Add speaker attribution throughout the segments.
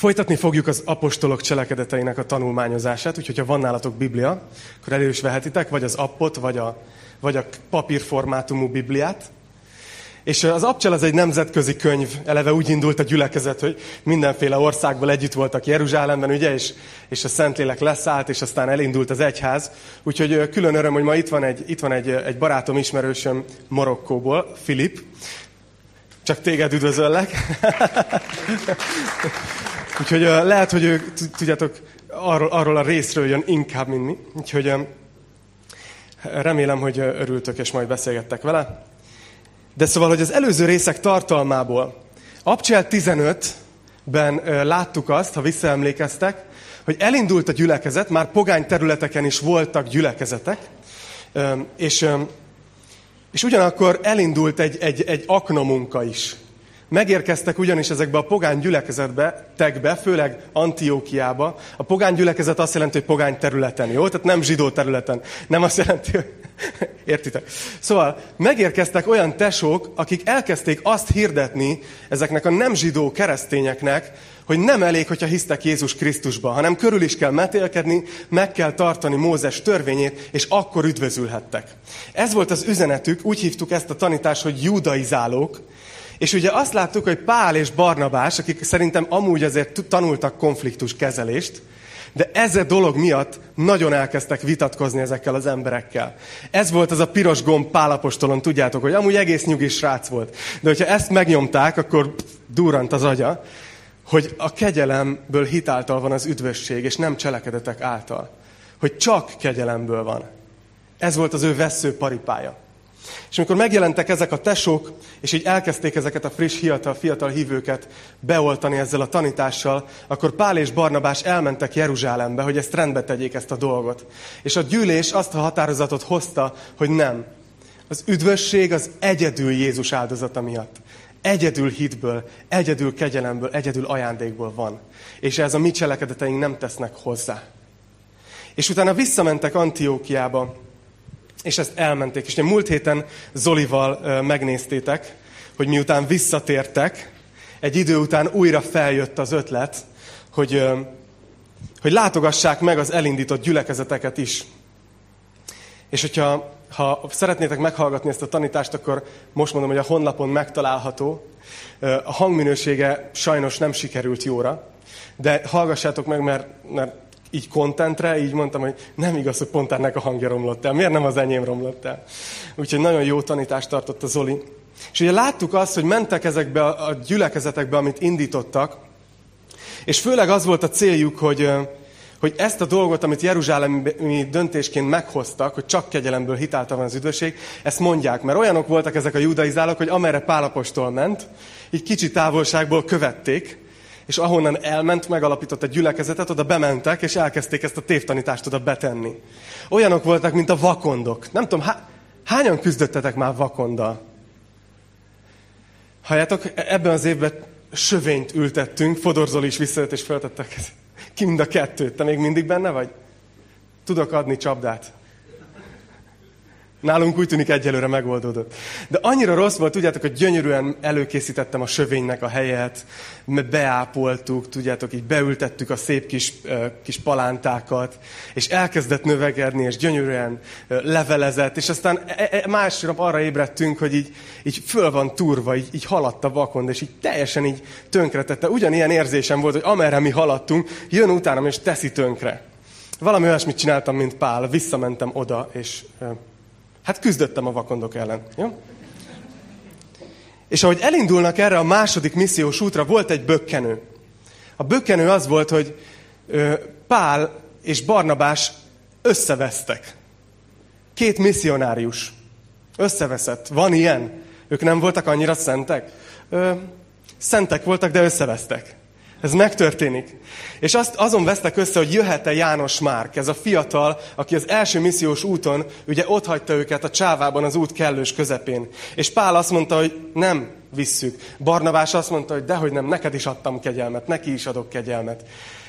Speaker 1: Folytatni fogjuk az apostolok cselekedeteinek a tanulmányozását, úgyhogy ha van nálatok Biblia, akkor elő is vehetitek, vagy az appot, vagy a, vagy a papírformátumú Bibliát. És az Abcsel az egy nemzetközi könyv, eleve úgy indult a gyülekezet, hogy mindenféle országból együtt voltak Jeruzsálemben, ugye, és, és a Szentlélek leszállt, és aztán elindult az egyház. Úgyhogy külön öröm, hogy ma itt van egy, itt van egy, egy barátom, ismerősöm Marokkóból, Filip. Csak téged üdvözöllek. Úgyhogy uh, lehet, hogy ők, tudjátok, arról, arról a részről jön inkább, mint mi. Úgyhogy uh, remélem, hogy örültök, és majd beszélgettek vele. De szóval, hogy az előző részek tartalmából, Abcsel 15-ben uh, láttuk azt, ha visszaemlékeztek, hogy elindult a gyülekezet, már pogány területeken is voltak gyülekezetek, és, és ugyanakkor elindult egy, egy, egy aknamunka is. Megérkeztek ugyanis ezekbe a pogány gyülekezetbe, tegbe, főleg Antiókiába. A pogány gyülekezet azt jelenti, hogy pogány területen, jó? Tehát nem zsidó területen. Nem azt jelenti, hogy... Értitek? Szóval megérkeztek olyan tesók, akik elkezdték azt hirdetni ezeknek a nem zsidó keresztényeknek, hogy nem elég, hogyha hisztek Jézus Krisztusba, hanem körül is kell metélkedni, meg kell tartani Mózes törvényét, és akkor üdvözülhettek. Ez volt az üzenetük, úgy hívtuk ezt a tanítást, hogy judaizálók, és ugye azt láttuk, hogy Pál és Barnabás, akik szerintem amúgy azért tanultak konfliktus kezelést, de ez a dolog miatt nagyon elkezdtek vitatkozni ezekkel az emberekkel. Ez volt az a piros gomb Pálapostolon, tudjátok, hogy amúgy egész nyugis srác volt. De hogyha ezt megnyomták, akkor durrant az agya, hogy a kegyelemből hitáltal van az üdvösség, és nem cselekedetek által. Hogy csak kegyelemből van. Ez volt az ő vesző paripája. És amikor megjelentek ezek a tesók, és így elkezdték ezeket a friss, fiatal, fiatal hívőket beoltani ezzel a tanítással, akkor Pál és Barnabás elmentek Jeruzsálembe, hogy ezt rendbe tegyék ezt a dolgot. És a gyűlés azt a határozatot hozta, hogy nem. Az üdvösség az egyedül Jézus áldozata miatt. Egyedül hitből, egyedül kegyelemből, egyedül ajándékból van. És ez a mi cselekedeteink nem tesznek hozzá. És utána visszamentek Antiókiába, és ezt elmenték. És múlt héten Zolival megnéztétek, hogy miután visszatértek, egy idő után újra feljött az ötlet, hogy, hogy látogassák meg az elindított gyülekezeteket is. És hogyha ha szeretnétek meghallgatni ezt a tanítást, akkor most mondom, hogy a honlapon megtalálható. A hangminősége sajnos nem sikerült jóra, de hallgassátok meg, mert, mert így kontentre, így mondtam, hogy nem igaz, hogy pont ennek a hangja romlott el. Miért nem az enyém romlott el? Úgyhogy nagyon jó tanítást tartott a Zoli. És ugye láttuk azt, hogy mentek ezekbe a gyülekezetekbe, amit indítottak, és főleg az volt a céljuk, hogy, hogy ezt a dolgot, amit Jeruzsálemi döntésként meghoztak, hogy csak kegyelemből hitálta van az üdvösség, ezt mondják. Mert olyanok voltak ezek a judaizálok, hogy amerre Pálapostól ment, így kicsi távolságból követték, és ahonnan elment, megalapított egy gyülekezetet, oda bementek, és elkezdték ezt a tévtanítást oda betenni. Olyanok voltak, mint a vakondok. Nem tudom, há- hányan küzdöttetek már vakonddal? Halljátok, ebben az évben sövényt ültettünk, Fodorzol is visszajött és feltettek. Ki mind a kettőt? Te még mindig benne vagy? Tudok adni csapdát. Nálunk úgy tűnik egyelőre megoldódott. De annyira rossz volt, tudjátok, hogy gyönyörűen előkészítettem a sövénynek a helyet, beápoltuk, tudjátok, így beültettük a szép kis, kis palántákat, és elkezdett növekedni, és gyönyörűen levelezett, és aztán e, e, másnap arra ébredtünk, hogy így, így föl van turva, így, így haladt a vakond, és így teljesen így tönkretette. Ugyanilyen érzésem volt, hogy amerre mi haladtunk, jön utánam, és teszi tönkre. Valami olyasmit csináltam, mint Pál, visszamentem oda, és Hát küzdöttem a vakondok ellen. Jó? És ahogy elindulnak erre a második missziós útra, volt egy bökkenő. A bökkenő az volt, hogy Pál és Barnabás összevesztek. Két misszionárius összeveszett. Van ilyen? Ők nem voltak annyira szentek? Ö, szentek voltak, de összevesztek. Ez megtörténik. És azt, azon vesztek össze, hogy jöhet-e János Márk, ez a fiatal, aki az első missziós úton, ugye ott hagyta őket a csávában az út kellős közepén. És Pál azt mondta, hogy nem visszük. Barnabás azt mondta, hogy dehogy nem, neked is adtam kegyelmet, neki is adok kegyelmet.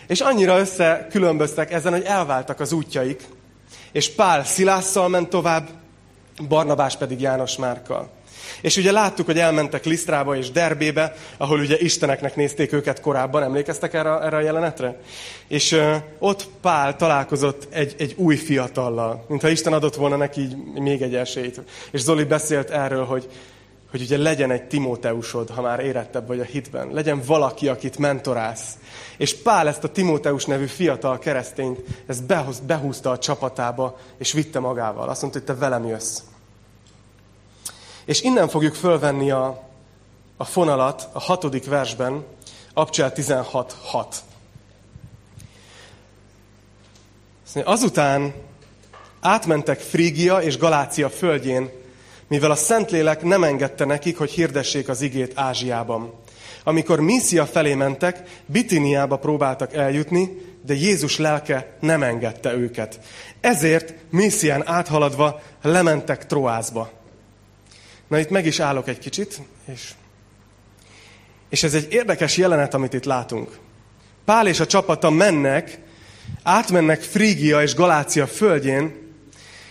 Speaker 1: És annyira össze különböztek ezen, hogy elváltak az útjaik. És Pál Szilásszal ment tovább, Barnabás pedig János Márkkal. És ugye láttuk, hogy elmentek Lisztrába és Derbébe, ahol ugye isteneknek nézték őket korábban, emlékeztek erre, erre a jelenetre? És uh, ott Pál találkozott egy, egy új fiatallal, mintha Isten adott volna neki még egy esélyt. És Zoli beszélt erről, hogy, hogy ugye legyen egy Timóteusod, ha már érettebb vagy a hitben. Legyen valaki, akit mentorálsz. És Pál ezt a Timóteus nevű fiatal keresztényt, ezt behúzta a csapatába, és vitte magával. Azt mondta, hogy te velem jössz. És innen fogjuk fölvenni a, a fonalat a hatodik versben, Abcsel 16.6. Azután átmentek Frígia és Galácia földjén, mivel a Szentlélek nem engedte nekik, hogy hirdessék az igét Ázsiában. Amikor Míszia felé mentek, Bitiniába próbáltak eljutni, de Jézus lelke nem engedte őket. Ezért Míszián áthaladva lementek Troászba. Na itt meg is állok egy kicsit, és, és ez egy érdekes jelenet, amit itt látunk. Pál és a csapata mennek, átmennek Frígia és Galácia földjén,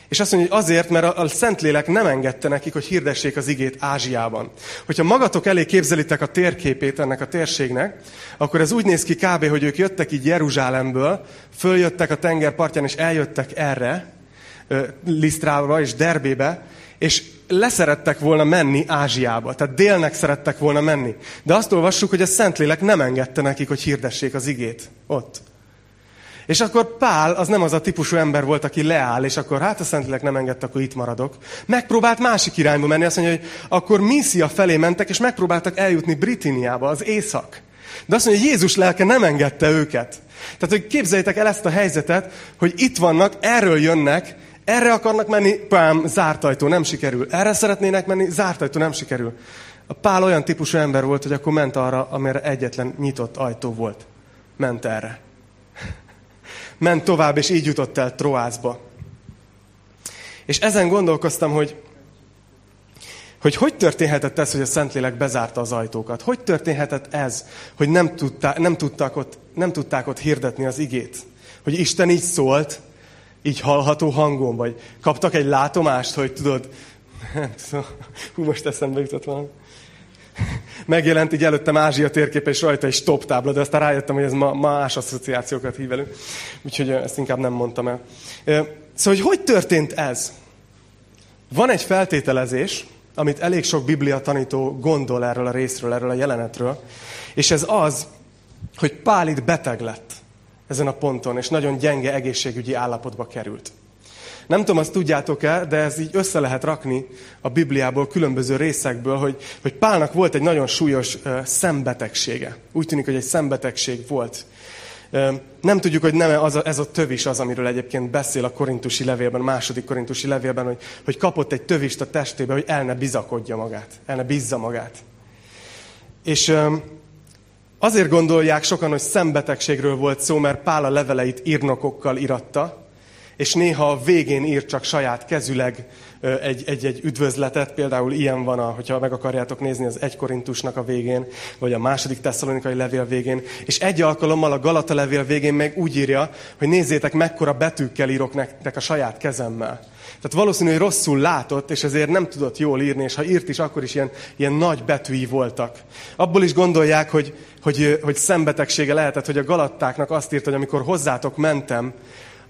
Speaker 1: és azt mondja, hogy azért, mert a, Szentlélek nem engedte nekik, hogy hirdessék az igét Ázsiában. Hogyha magatok elé képzelitek a térképét ennek a térségnek, akkor ez úgy néz ki kb., hogy ők jöttek így Jeruzsálemből, följöttek a tengerpartján, és eljöttek erre, Lisztrába és Derbébe, és leszerettek volna menni Ázsiába, tehát délnek szerettek volna menni. De azt olvassuk, hogy a Szentlélek nem engedte nekik, hogy hirdessék az igét ott. És akkor Pál az nem az a típusú ember volt, aki leáll, és akkor hát a Szentlélek nem engedte, akkor itt maradok. Megpróbált másik irányba menni, azt mondja, hogy akkor Míszia felé mentek, és megpróbáltak eljutni Britiniába, az észak. De azt mondja, hogy Jézus lelke nem engedte őket. Tehát, hogy képzeljétek el ezt a helyzetet, hogy itt vannak, erről jönnek, erre akarnak menni, pám, zárt ajtó, nem sikerül. Erre szeretnének menni, zárt ajtó, nem sikerül. A Pál olyan típusú ember volt, hogy akkor ment arra, amire egyetlen nyitott ajtó volt. Ment erre. Ment tovább, és így jutott el Troászba. És ezen gondolkoztam, hogy hogy hogy történhetett ez, hogy a Szentlélek bezárta az ajtókat? Hogy történhetett ez, hogy nem, tudták, nem, tudták ott, nem tudták ott hirdetni az igét? Hogy Isten így szólt, így hallható hangon, vagy kaptak egy látomást, hogy tudod, nem tudom, hú, most eszembe jutott valami. Megjelent így előttem Ázsia térképe, és rajta egy stop tábla, de aztán rájöttem, hogy ez ma, más asszociációkat hív elő. Úgyhogy ezt inkább nem mondtam el. Szóval, hogy hogy történt ez? Van egy feltételezés, amit elég sok biblia tanító gondol erről a részről, erről a jelenetről, és ez az, hogy Pál itt beteg lett ezen a ponton, és nagyon gyenge egészségügyi állapotba került. Nem tudom, azt tudjátok-e, de ez így össze lehet rakni a Bibliából, különböző részekből, hogy, hogy Pálnak volt egy nagyon súlyos uh, szembetegsége. Úgy tűnik, hogy egy szembetegség volt. Nem tudjuk, hogy nem az a, ez a tövis az, amiről egyébként beszél a korintusi levélben, a második korintusi levélben, hogy, hogy kapott egy tövist a testébe, hogy el ne bizakodja magát, el ne bízza magát. És uh, Azért gondolják sokan, hogy szembetegségről volt szó, mert Pál a leveleit írnokokkal iratta, és néha a végén ír csak saját kezüleg egy-egy üdvözletet, például ilyen van, a, hogyha meg akarjátok nézni az egy Korintusnak a végén, vagy a második tesszalonikai levél végén, és egy alkalommal a Galata levél végén meg úgy írja, hogy nézzétek, mekkora betűkkel írok nektek a saját kezemmel. Tehát valószínű, hogy rosszul látott, és ezért nem tudott jól írni, és ha írt is, akkor is ilyen, ilyen nagy betűi voltak. Abból is gondolják, hogy, hogy, hogy szembetegsége lehetett, hogy a galattáknak azt írt, hogy amikor hozzátok mentem,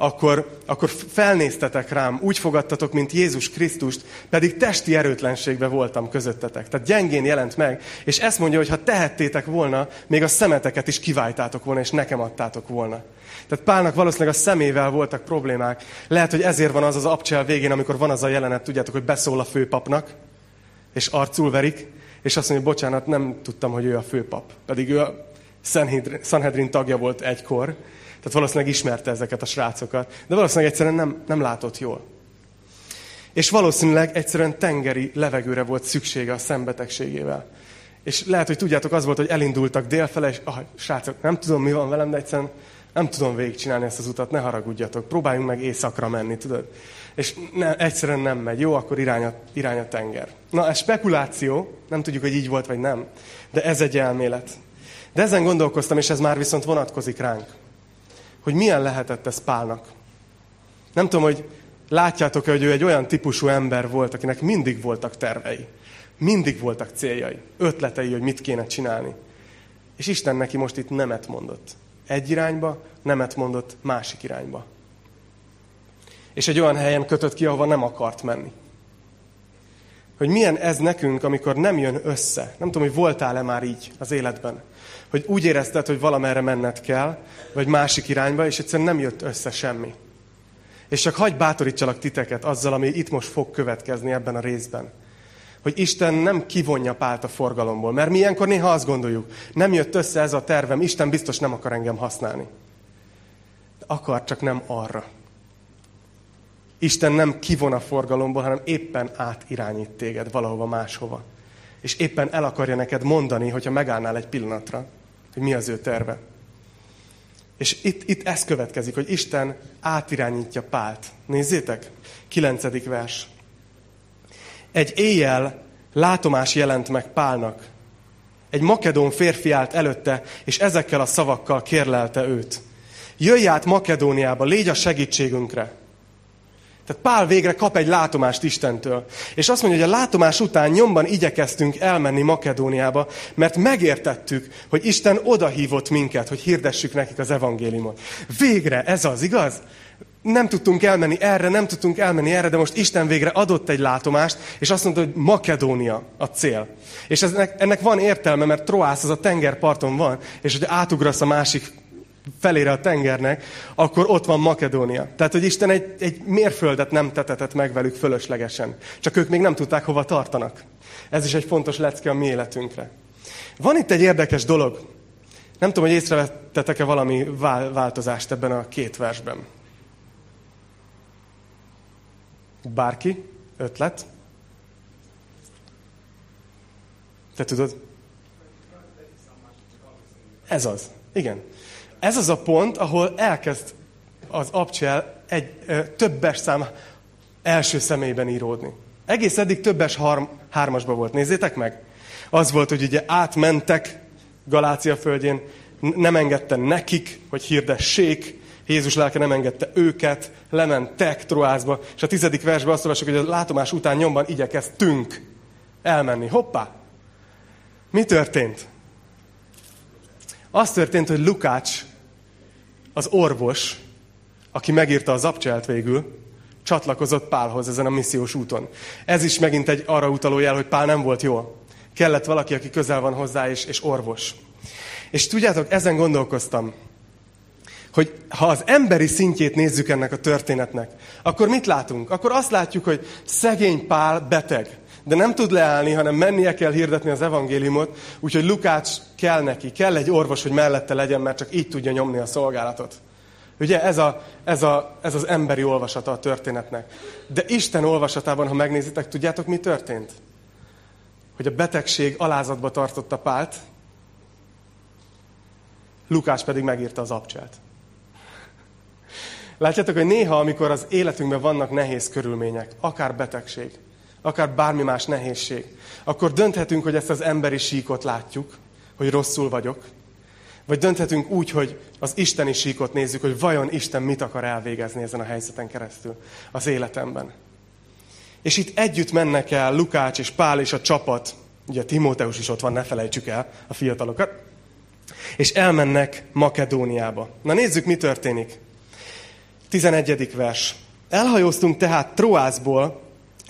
Speaker 1: akkor, akkor felnéztetek rám, úgy fogadtatok, mint Jézus Krisztust, pedig testi erőtlenségben voltam közöttetek. Tehát gyengén jelent meg, és ezt mondja, hogy ha tehettétek volna, még a szemeteket is kiváltátok volna, és nekem adtátok volna. Tehát Pálnak valószínűleg a szemével voltak problémák. Lehet, hogy ezért van az az abcsel végén, amikor van az a jelenet, tudjátok, hogy beszól a főpapnak, és arcul verik, és azt mondja, bocsánat, nem tudtam, hogy ő a főpap. Pedig ő a Sanhedrin tagja volt egykor, tehát valószínűleg ismerte ezeket a srácokat, de valószínűleg egyszerűen nem, nem látott jól. És valószínűleg egyszerűen tengeri levegőre volt szüksége a szembetegségével. És lehet, hogy tudjátok, az volt, hogy elindultak délfele, és ah, srácok, nem tudom, mi van velem, de egyszerűen nem tudom végigcsinálni ezt az utat, ne haragudjatok, próbáljunk meg éjszakra menni, tudod? És ne, egyszerűen nem megy. Jó, akkor irány a, irány a tenger. Na, ez spekuláció, nem tudjuk, hogy így volt, vagy nem, de ez egy elmélet. De ezen gondolkoztam, és ez már viszont vonatkozik ránk, hogy milyen lehetett ez Pálnak. Nem tudom, hogy látjátok-e, hogy ő egy olyan típusú ember volt, akinek mindig voltak tervei. Mindig voltak céljai, ötletei, hogy mit kéne csinálni. És Isten neki most itt nemet mondott. Egy irányba, nemet mondott másik irányba. És egy olyan helyen kötött ki, ahova nem akart menni. Hogy milyen ez nekünk, amikor nem jön össze. Nem tudom, hogy voltál-e már így az életben. Hogy úgy érezted, hogy valamerre menned kell, vagy másik irányba, és egyszerűen nem jött össze semmi. És csak hagyj bátorítsalak titeket azzal, ami itt most fog következni ebben a részben. Hogy Isten nem kivonja Pált a forgalomból. Mert mi ilyenkor néha azt gondoljuk, nem jött össze ez a tervem, Isten biztos nem akar engem használni. De akar, csak nem arra. Isten nem kivon a forgalomból, hanem éppen átirányít téged valahova máshova. És éppen el akarja neked mondani, hogyha megállnál egy pillanatra, hogy mi az ő terve. És itt, itt ez következik, hogy Isten átirányítja Pált. Nézzétek, kilencedik vers. Egy éjjel látomás jelent meg Pálnak. Egy makedón férfi állt előtte, és ezekkel a szavakkal kérlelte őt. Jöjj át Makedóniába, légy a segítségünkre. Tehát Pál végre kap egy látomást Istentől. És azt mondja, hogy a látomás után nyomban igyekeztünk elmenni Makedóniába, mert megértettük, hogy Isten odahívott minket, hogy hirdessük nekik az evangéliumot. Végre, ez az, igaz? Nem tudtunk elmenni erre, nem tudtunk elmenni erre, de most Isten végre adott egy látomást, és azt mondta, hogy Makedónia a cél. És ennek, ennek van értelme, mert Troász az a tengerparton van, és hogy átugrasz a másik felére a tengernek, akkor ott van Makedónia. Tehát, hogy Isten egy, egy mérföldet nem tetetett meg velük fölöslegesen. Csak ők még nem tudták, hova tartanak. Ez is egy fontos lecke a mi életünkre. Van itt egy érdekes dolog. Nem tudom, hogy észrevettetek-e valami változást ebben a két versben. Bárki? Ötlet? Te tudod? Ez az. Igen. Ez az a pont, ahol elkezd az abcsel egy ö, többes szám első személyben íródni. Egész eddig többes harm, hármasban volt. Nézzétek meg! Az volt, hogy ugye átmentek Galácia földjén, nem engedte nekik, hogy hirdessék, Jézus lelke nem engedte őket, lementek Troászba, és a tizedik versben azt olvasok, hogy a látomás után nyomban igyekeztünk elmenni. Hoppá! Mi történt? Az történt, hogy Lukács az orvos, aki megírta az abcselt végül, csatlakozott Pálhoz ezen a missziós úton. Ez is megint egy arra utaló jel, hogy Pál nem volt jó. Kellett valaki, aki közel van hozzá, és, és orvos. És tudjátok, ezen gondolkoztam, hogy ha az emberi szintjét nézzük ennek a történetnek, akkor mit látunk? Akkor azt látjuk, hogy szegény Pál beteg, de nem tud leállni, hanem mennie kell hirdetni az evangéliumot, úgyhogy Lukács kell neki, kell egy orvos, hogy mellette legyen, mert csak így tudja nyomni a szolgálatot. Ugye ez, a, ez, a, ez az emberi olvasata a történetnek. De Isten olvasatában, ha megnézitek, tudjátok, mi történt? Hogy a betegség alázatba tartotta Pált, Lukács pedig megírta az abcselt. Látjátok, hogy néha, amikor az életünkben vannak nehéz körülmények, akár betegség, akár bármi más nehézség, akkor dönthetünk, hogy ezt az emberi síkot látjuk, hogy rosszul vagyok, vagy dönthetünk úgy, hogy az isteni síkot nézzük, hogy vajon Isten mit akar elvégezni ezen a helyzeten keresztül az életemben. És itt együtt mennek el Lukács és Pál és a csapat, ugye Timóteus is ott van, ne felejtsük el a fiatalokat, és elmennek Makedóniába. Na nézzük, mi történik. 11. vers. Elhajóztunk tehát Troászból,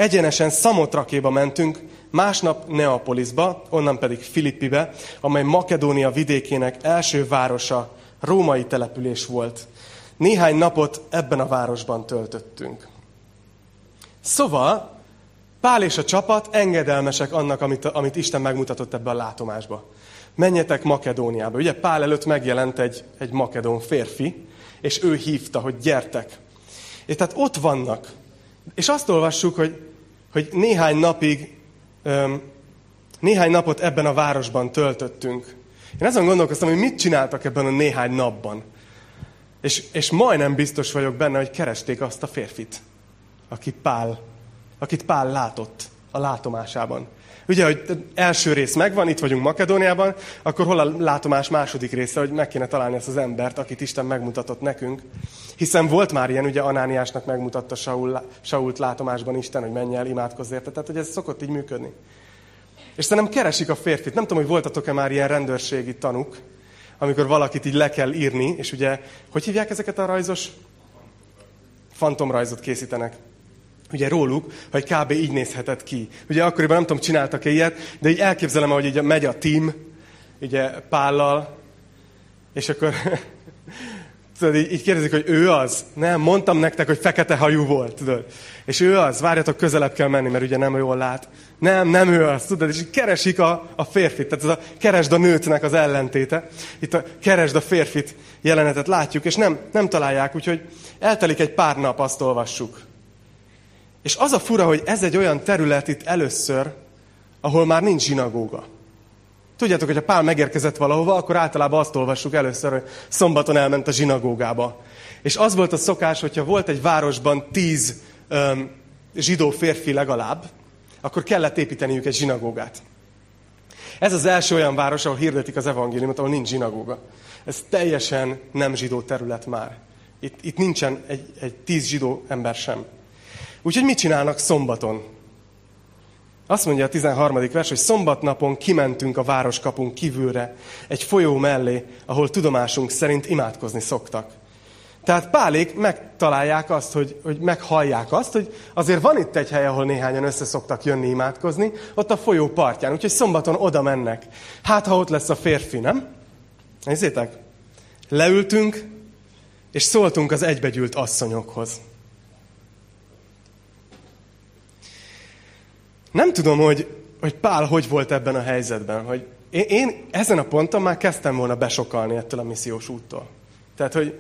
Speaker 1: egyenesen Szamotrakéba mentünk, másnap Neapolisba, onnan pedig Filippibe, amely Makedónia vidékének első városa, római település volt. Néhány napot ebben a városban töltöttünk. Szóval Pál és a csapat engedelmesek annak, amit, amit Isten megmutatott ebben a látomásba. Menjetek Makedóniába. Ugye Pál előtt megjelent egy, egy makedón férfi, és ő hívta, hogy gyertek. És tehát ott vannak. És azt olvassuk, hogy, hogy néhány napig, néhány napot ebben a városban töltöttünk. Én azon gondolkoztam, hogy mit csináltak ebben a néhány napban. És, és majdnem biztos vagyok benne, hogy keresték azt a férfit, aki Pál, akit Pál látott a látomásában. Ugye, hogy első rész megvan, itt vagyunk Makedóniában, akkor hol a látomás második része, hogy meg kéne találni ezt az embert, akit Isten megmutatott nekünk. Hiszen volt már ilyen, ugye Anániásnak megmutatta Saul, Sault látomásban Isten, hogy menj el, imádkozz érte. Tehát, hogy ez szokott így működni. És szerintem keresik a férfit. Nem tudom, hogy voltatok-e már ilyen rendőrségi tanuk, amikor valakit így le kell írni, és ugye, hogy hívják ezeket a rajzos? Fantomrajzot készítenek. Ugye róluk, hogy kb. így nézhetett ki. Ugye akkoriban nem tudom, csináltak-e ilyet, de így elképzelem, hogy így megy a team, ugye Pállal, és akkor tudod, így, így kérdezik, hogy ő az. Nem, mondtam nektek, hogy fekete hajú volt, tudod. És ő az, várjatok, közelebb kell menni, mert ugye nem jól lát. Nem, nem ő az, tudod, és így keresik a, a férfit. Tehát ez a keresd a nőtnek az ellentéte. Itt a keresd a férfit jelenetet látjuk, és nem, nem találják, úgyhogy eltelik egy pár nap, azt olvassuk. És az a fura, hogy ez egy olyan terület itt először, ahol már nincs zsinagóga. Tudjátok, hogy ha Pál megérkezett valahova, akkor általában azt olvassuk először, hogy szombaton elment a zsinagógába. És az volt a szokás, hogyha volt egy városban tíz um, zsidó férfi legalább, akkor kellett építeniük egy zsinagógát. Ez az első olyan város, ahol hirdetik az evangéliumot, ahol nincs zsinagóga. Ez teljesen nem zsidó terület már. Itt, itt nincsen egy, egy tíz zsidó ember sem. Úgyhogy mit csinálnak szombaton? Azt mondja a 13. vers, hogy szombatnapon kimentünk a városkapunk kívülre, egy folyó mellé, ahol tudomásunk szerint imádkozni szoktak. Tehát pálék megtalálják azt, hogy, hogy meghallják azt, hogy azért van itt egy hely, ahol néhányan össze szoktak jönni imádkozni, ott a folyó partján, úgyhogy szombaton oda mennek. Hát, ha ott lesz a férfi, nem? Nézzétek, leültünk, és szóltunk az egybegyűlt asszonyokhoz. Nem tudom, hogy, hogy Pál hogy volt ebben a helyzetben, hogy én, én ezen a ponton már kezdtem volna besokalni ettől a missziós úttól. Tehát, hogy,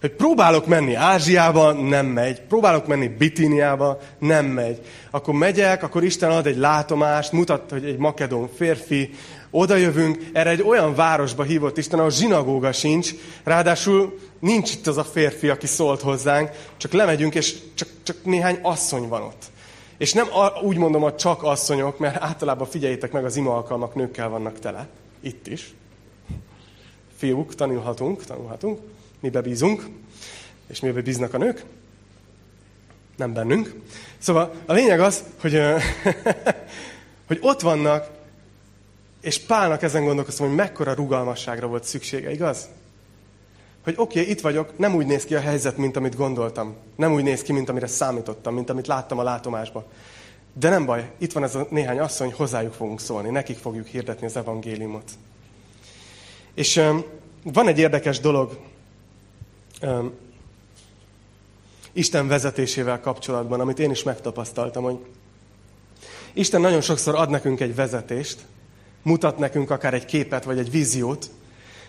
Speaker 1: hogy próbálok menni Ázsiába, nem megy. Próbálok menni Bitíniába, nem megy. Akkor megyek, akkor Isten ad egy látomást, mutat, hogy egy makedón férfi, oda jövünk, erre egy olyan városba hívott Isten, ahol zsinagóga sincs, ráadásul nincs itt az a férfi, aki szólt hozzánk, csak lemegyünk, és csak, csak néhány asszony van ott. És nem úgy mondom, hogy csak asszonyok, mert általában figyeljétek meg, az ima alkalmak nőkkel vannak tele. Itt is. Fiúk, tanulhatunk, tanulhatunk. Mi bebízunk. És mi bíznak a nők? Nem bennünk. Szóval a lényeg az, hogy, hogy ott vannak, és Pálnak ezen gondolkoztam, hogy mekkora rugalmasságra volt szüksége, igaz? Hogy oké, okay, itt vagyok, nem úgy néz ki a helyzet, mint amit gondoltam. Nem úgy néz ki, mint amire számítottam, mint amit láttam a látomásban. De nem baj, itt van ez a néhány asszony, hozzájuk fogunk szólni, nekik fogjuk hirdetni az evangéliumot. És um, van egy érdekes dolog um, Isten vezetésével kapcsolatban, amit én is megtapasztaltam, hogy Isten nagyon sokszor ad nekünk egy vezetést, mutat nekünk akár egy képet vagy egy víziót,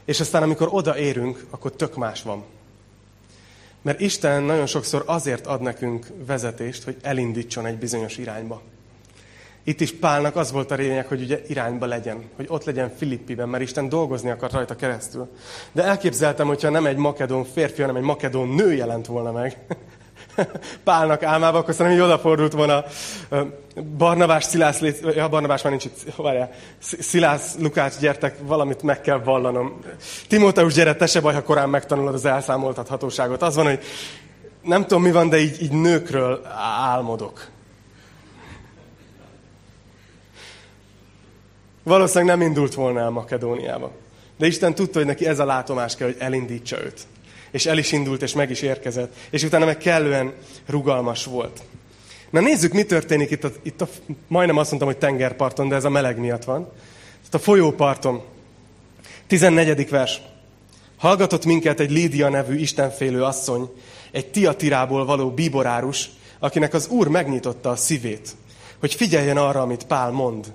Speaker 1: és aztán, amikor odaérünk, akkor tök más van. Mert Isten nagyon sokszor azért ad nekünk vezetést, hogy elindítson egy bizonyos irányba. Itt is Pálnak az volt a lényeg, hogy ugye irányba legyen, hogy ott legyen Filippiben, mert Isten dolgozni akar rajta keresztül. De elképzeltem, hogyha nem egy makedón férfi, hanem egy makedón nő jelent volna meg, Pálnak álmába, akkor szerintem hogy odafordult volna Barnabás, Szilász, ja, Barnabás már nincs itt, várjál, Szilász, Lukács, gyertek, valamit meg kell vallanom. Timóteus, gyere, te se baj, ha korán megtanulod az elszámoltathatóságot. Az van, hogy nem tudom mi van, de így, így nőkről álmodok. Valószínűleg nem indult volna el Makedóniába. De Isten tudta, hogy neki ez a látomás kell, hogy elindítsa őt és el is indult, és meg is érkezett. És utána meg kellően rugalmas volt. Na nézzük, mi történik itt a, itt a majdnem azt mondtam, hogy tengerparton, de ez a meleg miatt van. Itt a folyóparton. 14. vers. Hallgatott minket egy Lídia nevű istenfélő asszony, egy tiatirából való bíborárus, akinek az Úr megnyitotta a szívét, hogy figyeljen arra, amit Pál mond.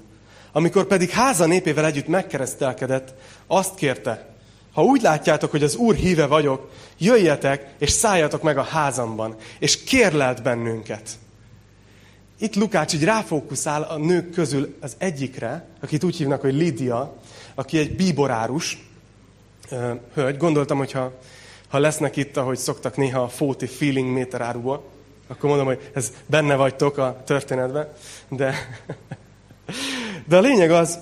Speaker 1: Amikor pedig háza népével együtt megkeresztelkedett, azt kérte, ha úgy látjátok, hogy az Úr híve vagyok, jöjjetek és szálljatok meg a házamban, és kérlelt bennünket. Itt Lukács így ráfókuszál a nők közül az egyikre, akit úgy hívnak, hogy Lídia, aki egy bíborárus hölgy. Gondoltam, hogy ha, ha lesznek itt, ahogy szoktak néha a fóti feeling méteráruból, akkor mondom, hogy ez benne vagytok a történetben. De, de a lényeg az,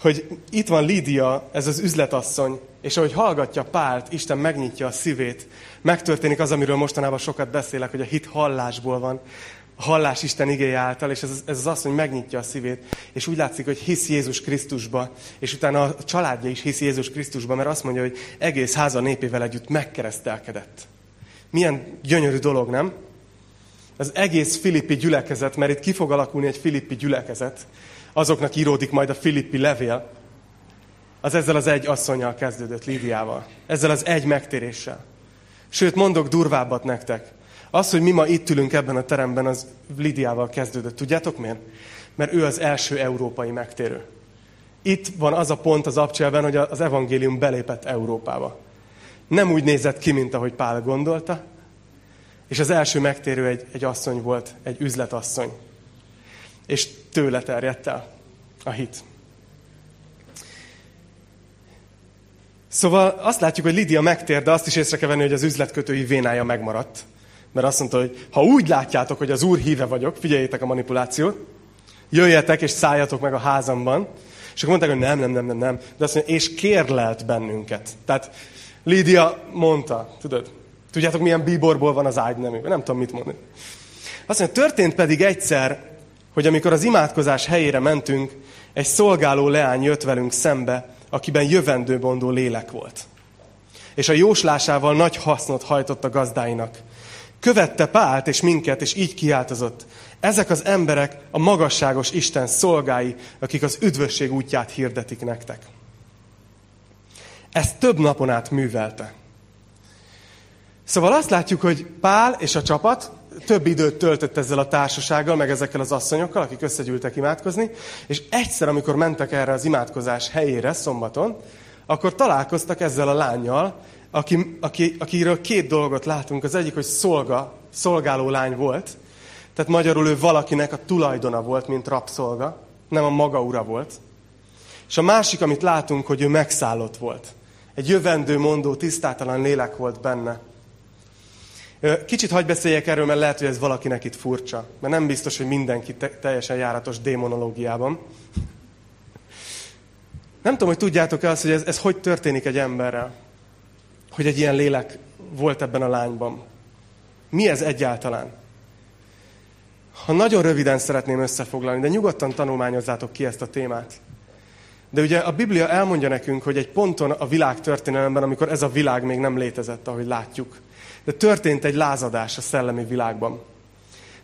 Speaker 1: hogy itt van Lídia, ez az üzletasszony, és ahogy hallgatja Pált, Isten megnyitja a szívét, megtörténik az, amiről mostanában sokat beszélek, hogy a hit hallásból van. a hallás Isten igéje által, és ez, ez az asszony megnyitja a szívét, és úgy látszik, hogy hisz Jézus Krisztusba, és utána a családja is hisz Jézus Krisztusba, mert azt mondja, hogy egész háza népével együtt megkeresztelkedett. Milyen gyönyörű dolog, nem? Az egész filippi gyülekezet, mert itt ki fog alakulni egy filippi gyülekezet, azoknak íródik majd a filippi levél, az ezzel az egy asszonyjal kezdődött, Lídiával. Ezzel az egy megtéréssel. Sőt, mondok durvábbat nektek. Az, hogy mi ma itt ülünk ebben a teremben, az Lidiával kezdődött. Tudjátok miért? Mert ő az első európai megtérő. Itt van az a pont az abcselben, hogy az evangélium belépett Európába. Nem úgy nézett ki, mint ahogy Pál gondolta, és az első megtérő egy, egy asszony volt, egy üzletasszony. És tőle terjedt el a hit. Szóval azt látjuk, hogy Lidia megtér, de azt is észre kell venni, hogy az üzletkötői vénája megmaradt. Mert azt mondta, hogy ha úgy látjátok, hogy az Úr híve vagyok, figyeljétek a manipulációt, jöjjetek és szálljatok meg a házamban. És akkor mondták, hogy nem, nem, nem, nem, nem. De azt mondja, és kérlelt bennünket. Tehát Lídia mondta, tudod, tudjátok milyen bíborból van az ágy nem, nem tudom mit mondani. Azt mondja, történt pedig egyszer, hogy amikor az imádkozás helyére mentünk, egy szolgáló leány jött velünk szembe, akiben jövendőbondó lélek volt. És a jóslásával nagy hasznot hajtott a gazdáinak. Követte Pált és minket, és így kiáltozott. Ezek az emberek a magasságos Isten szolgái, akik az üdvösség útját hirdetik nektek. Ezt több napon át művelte. Szóval azt látjuk, hogy Pál és a csapat több időt töltött ezzel a társasággal, meg ezekkel az asszonyokkal, akik összegyűltek imádkozni, és egyszer, amikor mentek erre az imádkozás helyére szombaton, akkor találkoztak ezzel a lányjal, aki, aki, akiről két dolgot látunk. Az egyik, hogy szolga, szolgáló lány volt, tehát magyarul ő valakinek a tulajdona volt, mint rabszolga, nem a maga ura volt. És a másik, amit látunk, hogy ő megszállott volt. Egy jövendő mondó, tisztátalan lélek volt benne. Kicsit hagy beszéljek erről, mert lehet, hogy ez valakinek itt furcsa. Mert nem biztos, hogy mindenki te- teljesen járatos démonológiában. Nem tudom, hogy tudjátok-e azt, hogy ez, ez hogy történik egy emberrel. Hogy egy ilyen lélek volt ebben a lányban. Mi ez egyáltalán? Ha nagyon röviden szeretném összefoglalni, de nyugodtan tanulmányozzátok ki ezt a témát. De ugye a Biblia elmondja nekünk, hogy egy ponton a világ történelemben, amikor ez a világ még nem létezett, ahogy látjuk, de történt egy lázadás a szellemi világban.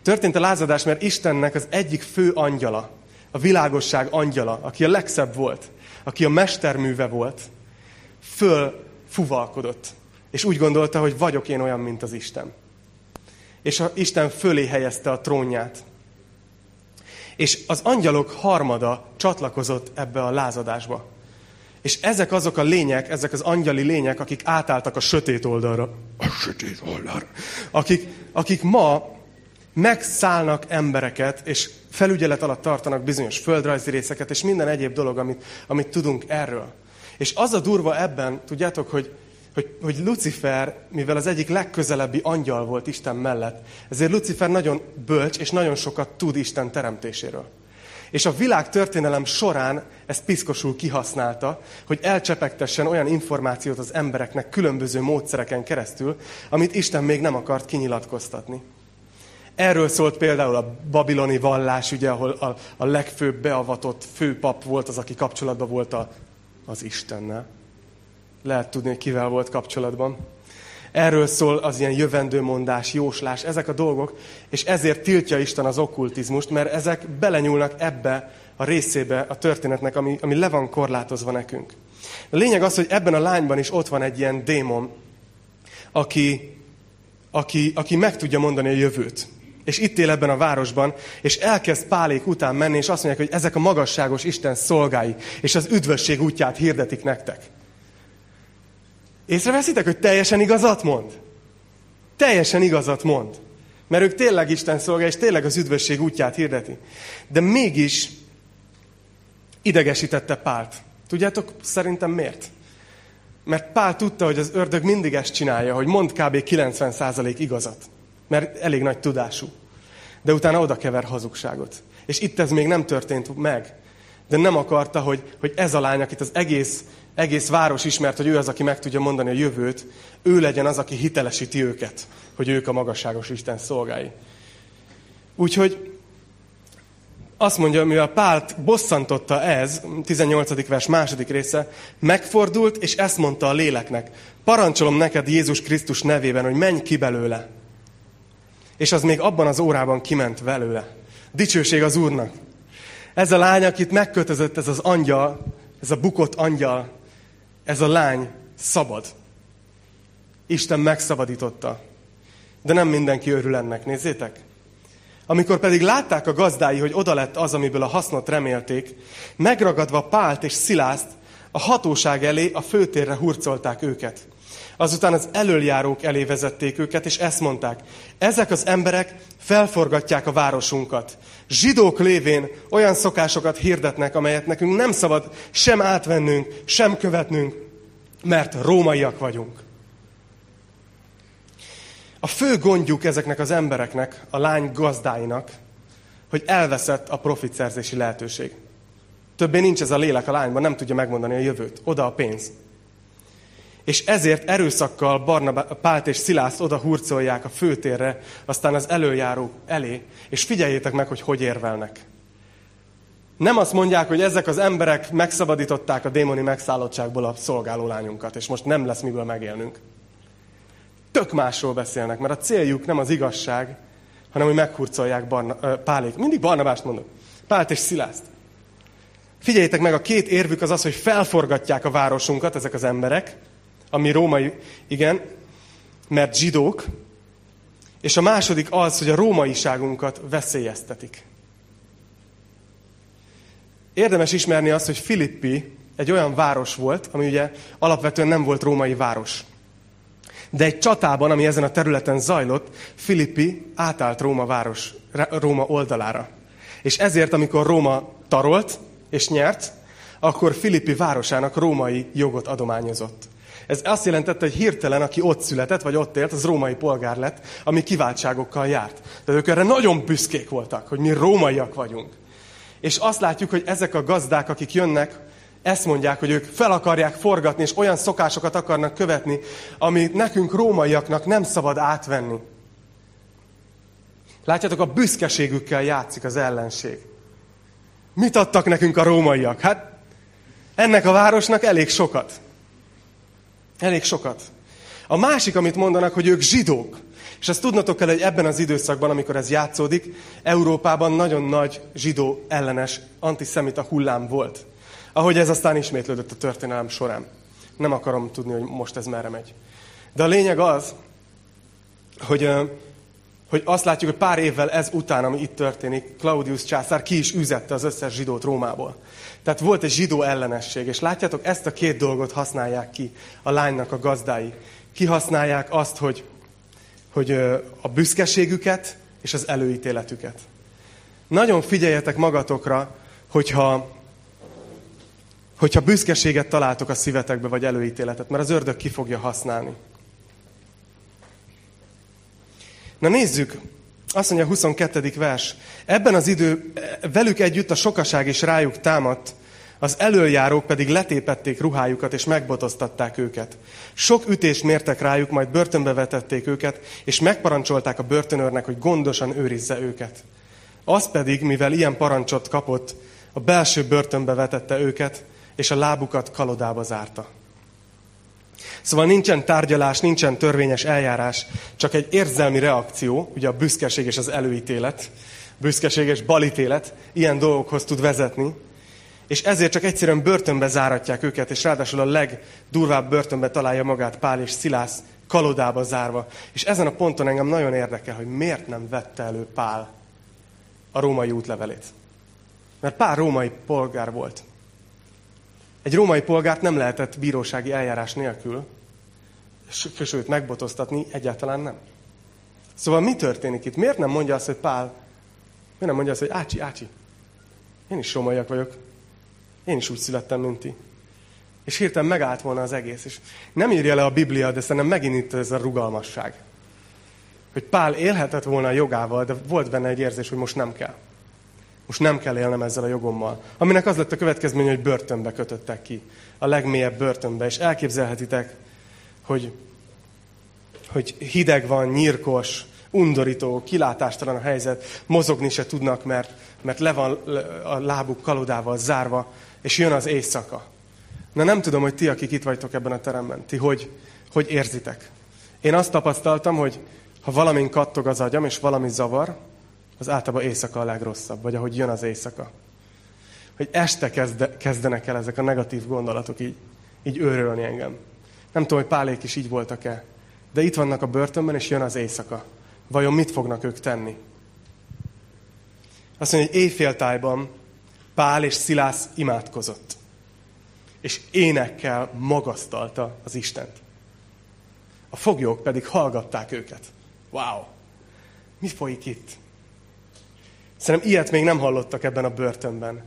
Speaker 1: Történt a lázadás, mert Istennek az egyik fő angyala, a világosság angyala, aki a legszebb volt, aki a mesterműve volt, föl fuvalkodott. És úgy gondolta, hogy vagyok én olyan, mint az Isten. És a Isten fölé helyezte a trónját. És az angyalok harmada csatlakozott ebbe a lázadásba. És ezek azok a lények, ezek az angyali lények, akik átálltak a sötét oldalra. A sötét oldalra. Akik, akik ma megszállnak embereket, és felügyelet alatt tartanak bizonyos földrajzi részeket, és minden egyéb dolog, amit, amit tudunk erről. És az a durva ebben, tudjátok, hogy, hogy, hogy Lucifer, mivel az egyik legközelebbi angyal volt Isten mellett, ezért Lucifer nagyon bölcs, és nagyon sokat tud Isten teremtéséről. És a világ történelem során ezt piszkosul kihasználta, hogy elcsepegtessen olyan információt az embereknek különböző módszereken keresztül, amit Isten még nem akart kinyilatkoztatni. Erről szólt például a babiloni vallás, ugye, ahol a, a legfőbb beavatott főpap volt az, aki kapcsolatban volt a, az Istennel. Lehet tudni, kivel volt kapcsolatban. Erről szól az ilyen jövendőmondás, jóslás, ezek a dolgok, és ezért tiltja Isten az okkultizmust, mert ezek belenyúlnak ebbe a részébe a történetnek, ami, ami le van korlátozva nekünk. A lényeg az, hogy ebben a lányban is ott van egy ilyen démon, aki, aki, aki meg tudja mondani a jövőt. És itt él ebben a városban, és elkezd Pálék után menni, és azt mondják, hogy ezek a magasságos Isten szolgái, és az üdvösség útját hirdetik nektek. Észreveszitek, hogy teljesen igazat mond? Teljesen igazat mond. Mert ők tényleg Isten szolgál, és tényleg az üdvösség útját hirdeti. De mégis idegesítette Pált. Tudjátok, szerintem miért? Mert Pál tudta, hogy az ördög mindig ezt csinálja, hogy mond kb. 90% igazat. Mert elég nagy tudású. De utána oda kever hazugságot. És itt ez még nem történt meg. De nem akarta, hogy, hogy ez a lány, akit az egész egész város ismert, hogy ő az, aki meg tudja mondani a jövőt, ő legyen az, aki hitelesíti őket, hogy ők a magasságos Isten szolgái. Úgyhogy azt mondja, mivel Pált bosszantotta ez, 18. vers második része, megfordult, és ezt mondta a léleknek. Parancsolom neked Jézus Krisztus nevében, hogy menj ki belőle. És az még abban az órában kiment belőle. Dicsőség az Úrnak. Ez a lány, akit megkötözött ez az angyal, ez a bukott angyal, ez a lány szabad. Isten megszabadította. De nem mindenki örül ennek, nézzétek. Amikor pedig látták a gazdái, hogy oda lett az, amiből a hasznot remélték, megragadva Pált és Szilászt, a hatóság elé, a főtérre hurcolták őket. Azután az elöljárók elé vezették őket, és ezt mondták, ezek az emberek felforgatják a városunkat. Zsidók lévén olyan szokásokat hirdetnek, amelyet nekünk nem szabad sem átvennünk, sem követnünk, mert rómaiak vagyunk. A fő gondjuk ezeknek az embereknek, a lány gazdáinak, hogy elveszett a profitszerzési lehetőség. Többé nincs ez a lélek a lányban, nem tudja megmondani a jövőt. Oda a pénz. És ezért erőszakkal Barnabá, Pált és Szilász oda hurcolják a főtérre, aztán az előjáró elé, és figyeljétek meg, hogy hogy érvelnek. Nem azt mondják, hogy ezek az emberek megszabadították a démoni megszállottságból a szolgáló lányunkat, és most nem lesz miből megélnünk. Tök másról beszélnek, mert a céljuk nem az igazság, hanem hogy meghurcolják Barna, Pálék. Mindig Barnabást mondom. Pált és Szilászt. Figyeljétek meg, a két érvük az az, hogy felforgatják a városunkat, ezek az emberek, ami római, igen, mert zsidók, és a második az, hogy a rómaiságunkat veszélyeztetik. Érdemes ismerni azt, hogy Filippi egy olyan város volt, ami ugye alapvetően nem volt római város. De egy csatában, ami ezen a területen zajlott, Filippi átállt Róma város, Róma oldalára. És ezért, amikor Róma tarolt és nyert, akkor Filippi városának római jogot adományozott. Ez azt jelentette, hogy hirtelen, aki ott született, vagy ott élt, az római polgár lett, ami kiváltságokkal járt. Tehát ők erre nagyon büszkék voltak, hogy mi rómaiak vagyunk. És azt látjuk, hogy ezek a gazdák, akik jönnek, ezt mondják, hogy ők fel akarják forgatni, és olyan szokásokat akarnak követni, amit nekünk rómaiaknak nem szabad átvenni. Látjátok, a büszkeségükkel játszik az ellenség. Mit adtak nekünk a rómaiak? Hát ennek a városnak elég sokat. Elég sokat. A másik, amit mondanak, hogy ők zsidók. És ezt tudnatok kell, hogy ebben az időszakban, amikor ez játszódik, Európában nagyon nagy zsidó ellenes antiszemita hullám volt. Ahogy ez aztán ismétlődött a történelem során. Nem akarom tudni, hogy most ez merre megy. De a lényeg az, hogy, hogy azt látjuk, hogy pár évvel ez után, ami itt történik, Claudius császár ki is üzette az összes zsidót Rómából. Tehát volt egy zsidó ellenesség, és látjátok, ezt a két dolgot használják ki a lánynak a gazdái. Kihasználják azt, hogy, hogy a büszkeségüket és az előítéletüket. Nagyon figyeljetek magatokra, hogyha hogyha büszkeséget találtok a szívetekbe, vagy előítéletet, mert az ördög ki fogja használni. Na nézzük, azt mondja a 22. vers. Ebben az idő velük együtt a sokaság is rájuk támadt, az előjárók pedig letépették ruhájukat, és megbotoztatták őket. Sok ütést mértek rájuk, majd börtönbe vetették őket, és megparancsolták a börtönőrnek, hogy gondosan őrizze őket. Az pedig, mivel ilyen parancsot kapott, a belső börtönbe vetette őket, és a lábukat kalodába zárta. Szóval nincsen tárgyalás, nincsen törvényes eljárás, csak egy érzelmi reakció, ugye a büszkeség és az előítélet, büszkeség és balítélet ilyen dolgokhoz tud vezetni, és ezért csak egyszerűen börtönbe záratják őket, és ráadásul a legdurvább börtönbe találja magát Pál és Szilász kalodába zárva. És ezen a ponton engem nagyon érdekel, hogy miért nem vette elő Pál a római útlevelét. Mert Pál római polgár volt. Egy római polgárt nem lehetett bírósági eljárás nélkül, sőt, megbotoztatni egyáltalán nem. Szóval mi történik itt? Miért nem mondja azt, hogy Pál, miért nem mondja azt, hogy Ácsi, Ácsi, én is rómaiak vagyok. Én is úgy születtem, mint ti. És hirtelen megállt volna az egész. És nem írja le a Biblia, de szerintem megint itt ez a rugalmasság. Hogy Pál élhetett volna a jogával, de volt benne egy érzés, hogy most nem kell. Most nem kell élnem ezzel a jogommal. Aminek az lett a következménye, hogy börtönbe kötöttek ki. A legmélyebb börtönbe. És elképzelhetitek, hogy, hogy hideg van, nyírkos, undorító, kilátástalan a helyzet, mozogni se tudnak, mert, mert le van a lábuk kalodával zárva, és jön az éjszaka. Na nem tudom, hogy ti, akik itt vagytok ebben a teremben, ti hogy, hogy érzitek. Én azt tapasztaltam, hogy ha valamin kattog az agyam, és valami zavar, az általában éjszaka a legrosszabb, vagy ahogy jön az éjszaka. Hogy este kezde, kezdenek el ezek a negatív gondolatok így, így őrölni engem. Nem tudom, hogy pálék is így voltak-e, de itt vannak a börtönben, és jön az éjszaka. Vajon mit fognak ők tenni? Azt mondja, hogy éjféltájban Pál és Szilász imádkozott. És énekkel magasztalta az Istent. A foglyok pedig hallgatták őket. Wow! Mi folyik itt? Szerintem ilyet még nem hallottak ebben a börtönben.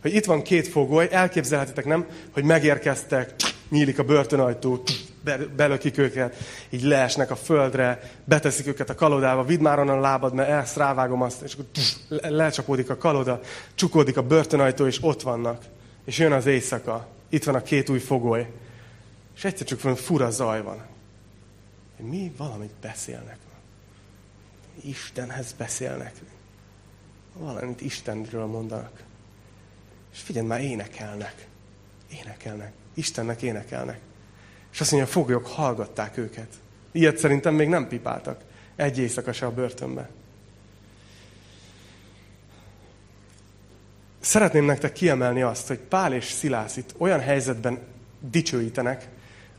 Speaker 1: Hogy itt van két fogoly, elképzelhetitek nem, hogy megérkeztek, nyílik a börtönajtó, belökik őket, így leesnek a földre, beteszik őket a kalodába, vidd már onnan a lábad, mert ezt rávágom azt, és akkor lecsapódik a kaloda, csukódik a börtönajtó, és ott vannak. És jön az éjszaka, itt van a két új fogoly, és egyszer csak van fura zaj van. Mi valamit beszélnek. Istenhez beszélnek. Valamit Istenről mondanak. És figyelj, már énekelnek. Énekelnek. Istennek énekelnek. És azt mondja, a foglyok hallgatták őket. Ilyet szerintem még nem pipáltak. Egy éjszaka se a börtönbe. Szeretném nektek kiemelni azt, hogy Pál és Szilász itt olyan helyzetben dicsőítenek,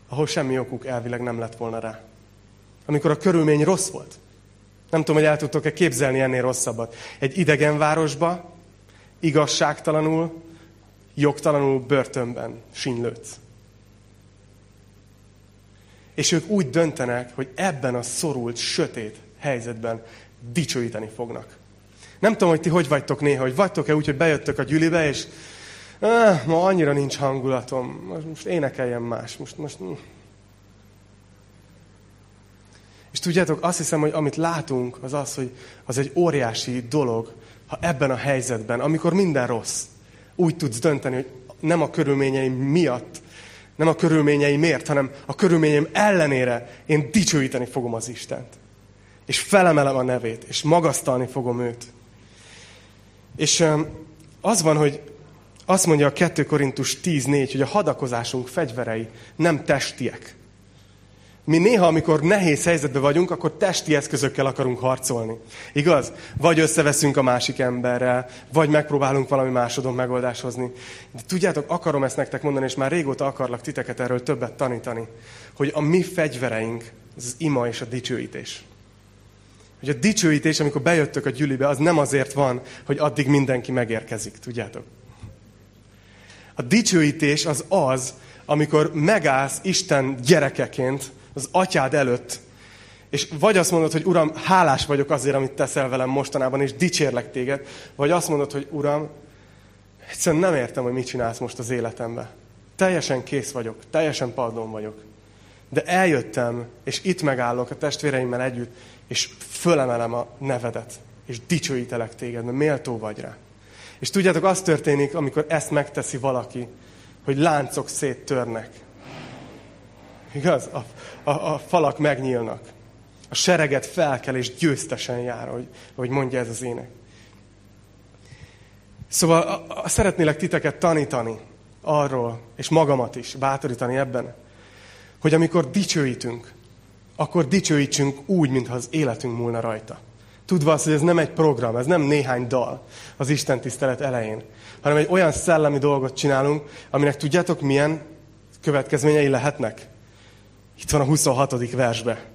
Speaker 1: ahol semmi okuk elvileg nem lett volna rá. Amikor a körülmény rossz volt. Nem tudom, hogy el tudtok-e képzelni ennél rosszabbat. Egy idegen városba, igazságtalanul, jogtalanul börtönben sinlődsz. És ők úgy döntenek, hogy ebben a szorult, sötét helyzetben dicsőíteni fognak. Nem tudom, hogy ti hogy vagytok néha, hogy vagytok-e úgy, hogy bejöttök a gyülibe, és ah, ma annyira nincs hangulatom, most, énekeljem más, most, most... És tudjátok, azt hiszem, hogy amit látunk, az az, hogy az egy óriási dolog, ha ebben a helyzetben, amikor minden rossz, úgy tudsz dönteni, hogy nem a körülményeim miatt, nem a körülményeimért, hanem a körülményeim ellenére én dicsőíteni fogom az Istent. És felemelem a nevét, és magasztalni fogom őt. És az van, hogy azt mondja a 2 Korintus 10.4, hogy a hadakozásunk fegyverei nem testiek, mi néha, amikor nehéz helyzetben vagyunk, akkor testi eszközökkel akarunk harcolni. Igaz? Vagy összeveszünk a másik emberrel, vagy megpróbálunk valami másodon megoldást hozni. De tudjátok, akarom ezt nektek mondani, és már régóta akarlak titeket erről többet tanítani, hogy a mi fegyvereink az, ima és a dicsőítés. Hogy a dicsőítés, amikor bejöttök a gyülibe, az nem azért van, hogy addig mindenki megérkezik, tudjátok? A dicsőítés az az, amikor megállsz Isten gyerekeként, az atyád előtt, és vagy azt mondod, hogy Uram, hálás vagyok azért, amit teszel velem mostanában, és dicsérlek téged, vagy azt mondod, hogy Uram, egyszerűen nem értem, hogy mit csinálsz most az életemben. Teljesen kész vagyok, teljesen padlón vagyok. De eljöttem, és itt megállok a testvéreimmel együtt, és fölemelem a nevedet, és dicsőítelek téged, mert méltó vagy rá. És tudjátok, az történik, amikor ezt megteszi valaki, hogy láncok széttörnek. Igaz? A, a, a falak megnyílnak. A sereget felkel és győztesen jár, ahogy, ahogy mondja ez az ének. Szóval a, a, szeretnélek titeket tanítani arról, és magamat is bátorítani ebben, hogy amikor dicsőítünk, akkor dicsőítsünk úgy, mintha az életünk múlna rajta. Tudva azt, hogy ez nem egy program, ez nem néhány dal az Isten tisztelet elején, hanem egy olyan szellemi dolgot csinálunk, aminek tudjátok milyen következményei lehetnek? Itt van a 26. versbe.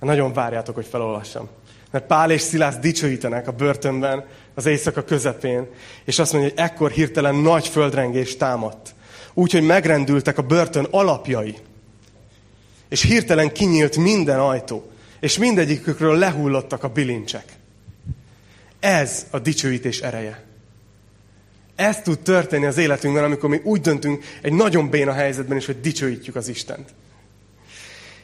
Speaker 1: Nagyon várjátok, hogy felolvassam. Mert Pál és Szilász dicsőítenek a börtönben, az éjszaka közepén, és azt mondja, hogy ekkor hirtelen nagy földrengés támadt. Úgyhogy megrendültek a börtön alapjai. És hirtelen kinyílt minden ajtó, és mindegyikükről lehullottak a bilincsek. Ez a dicsőítés ereje. Ez tud történni az életünkben, amikor mi úgy döntünk egy nagyon béna helyzetben is, hogy dicsőítjük az Istent.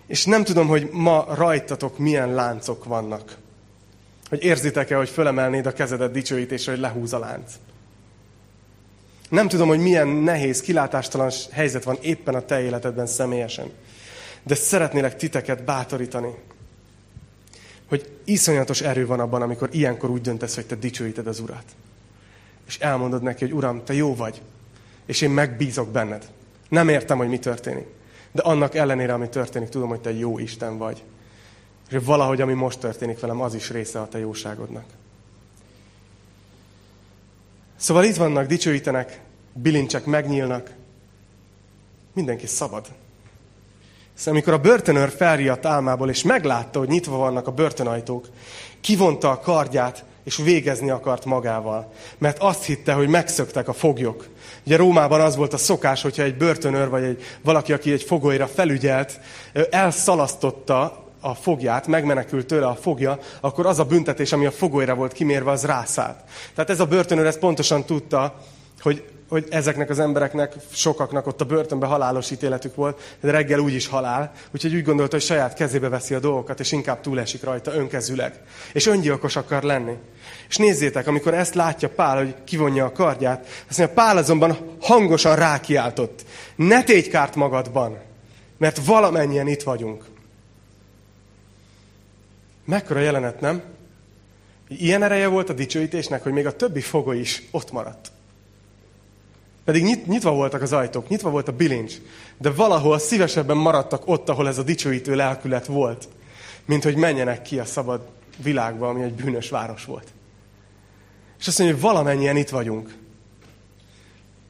Speaker 1: És nem tudom, hogy ma rajtatok milyen láncok vannak. Hogy érzitek-e, hogy fölemelnéd a kezedet dicsőítésre, hogy lehúz a lánc. Nem tudom, hogy milyen nehéz, kilátástalan helyzet van éppen a te életedben személyesen. De szeretnélek titeket bátorítani. hogy iszonyatos erő van abban, amikor ilyenkor úgy döntesz, hogy te dicsőíted az Urat. És elmondod neki, hogy Uram, te jó vagy, és én megbízok benned. Nem értem, hogy mi történik. De annak ellenére, ami történik, tudom, hogy te jó Isten vagy. És valahogy, ami most történik velem, az is része a te jóságodnak. Szóval itt vannak, dicsőítenek, bilincsek megnyílnak, mindenki szabad. Szóval amikor a börtönőr felriadt álmából, és meglátta, hogy nyitva vannak a börtönajtók, kivonta a kardját, és végezni akart magával. Mert azt hitte, hogy megszöktek a foglyok. Ugye Rómában az volt a szokás, hogyha egy börtönőr, vagy egy, valaki, aki egy fogolyra felügyelt, elszalasztotta a fogját, megmenekült tőle a fogja, akkor az a büntetés, ami a fogolyra volt kimérve, az rászállt. Tehát ez a börtönőr ezt pontosan tudta, hogy hogy ezeknek az embereknek, sokaknak ott a börtönben halálos ítéletük volt, de reggel úgyis halál, úgyhogy úgy gondolta, hogy saját kezébe veszi a dolgokat, és inkább túlesik rajta önkezüleg. És öngyilkos akar lenni. És nézzétek, amikor ezt látja Pál, hogy kivonja a kardját, azt mondja, Pál azonban hangosan rákiáltott. Ne tégy kárt magadban, mert valamennyien itt vagyunk. Mekkora jelenet, nem? Ilyen ereje volt a dicsőítésnek, hogy még a többi fogoly is ott maradt. Pedig nyit, nyitva voltak az ajtók, nyitva volt a bilincs, de valahol szívesebben maradtak ott, ahol ez a dicsőítő lelkület volt, mint hogy menjenek ki a szabad világba, ami egy bűnös város volt. És azt mondja, hogy valamennyien itt vagyunk.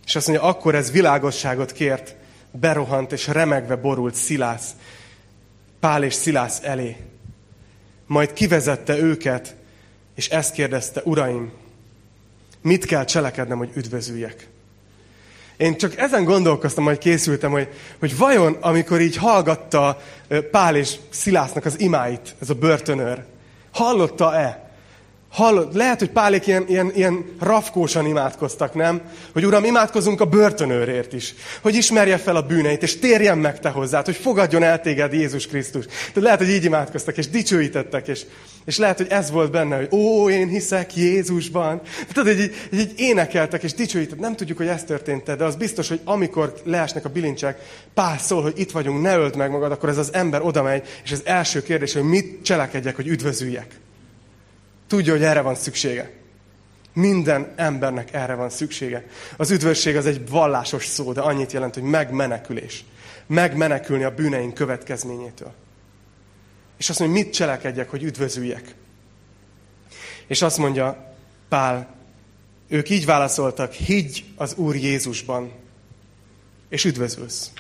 Speaker 1: És azt mondja, akkor ez világosságot kért, berohant és remegve borult Szilász, Pál és Szilász elé. Majd kivezette őket, és ezt kérdezte, uraim, mit kell cselekednem, hogy üdvözüljek? Én csak ezen gondolkoztam, hogy készültem, hogy, hogy vajon, amikor így hallgatta Pál és Szilásznak az imáit, ez a börtönőr, hallotta-e, Hallod, lehet, hogy Pálék ilyen, ilyen, ilyen rafkósan imádkoztak, nem? Hogy Uram, imádkozunk a börtönőrért is. Hogy ismerje fel a bűneit, és térjen meg te hozzád, hogy fogadjon el téged Jézus Krisztus. Tehát lehet, hogy így imádkoztak, és dicsőítettek, és, és lehet, hogy ez volt benne, hogy ó, én hiszek Jézusban. Tehát, hogy így, így énekeltek, és dicsőítettek. Nem tudjuk, hogy ez történt, de az biztos, hogy amikor leesnek a bilincsek, Pál szól, hogy itt vagyunk, ne öld meg magad, akkor ez az ember oda megy, és az első kérdés, hogy mit cselekedjek, hogy üdvözüljek. Tudja, hogy erre van szüksége. Minden embernek erre van szüksége. Az üdvösség az egy vallásos szó, de annyit jelent, hogy megmenekülés. Megmenekülni a bűneink következményétől. És azt mondja, mit cselekedjek, hogy üdvözüljek. És azt mondja Pál, ők így válaszoltak, higgy az Úr Jézusban, és üdvözülsz.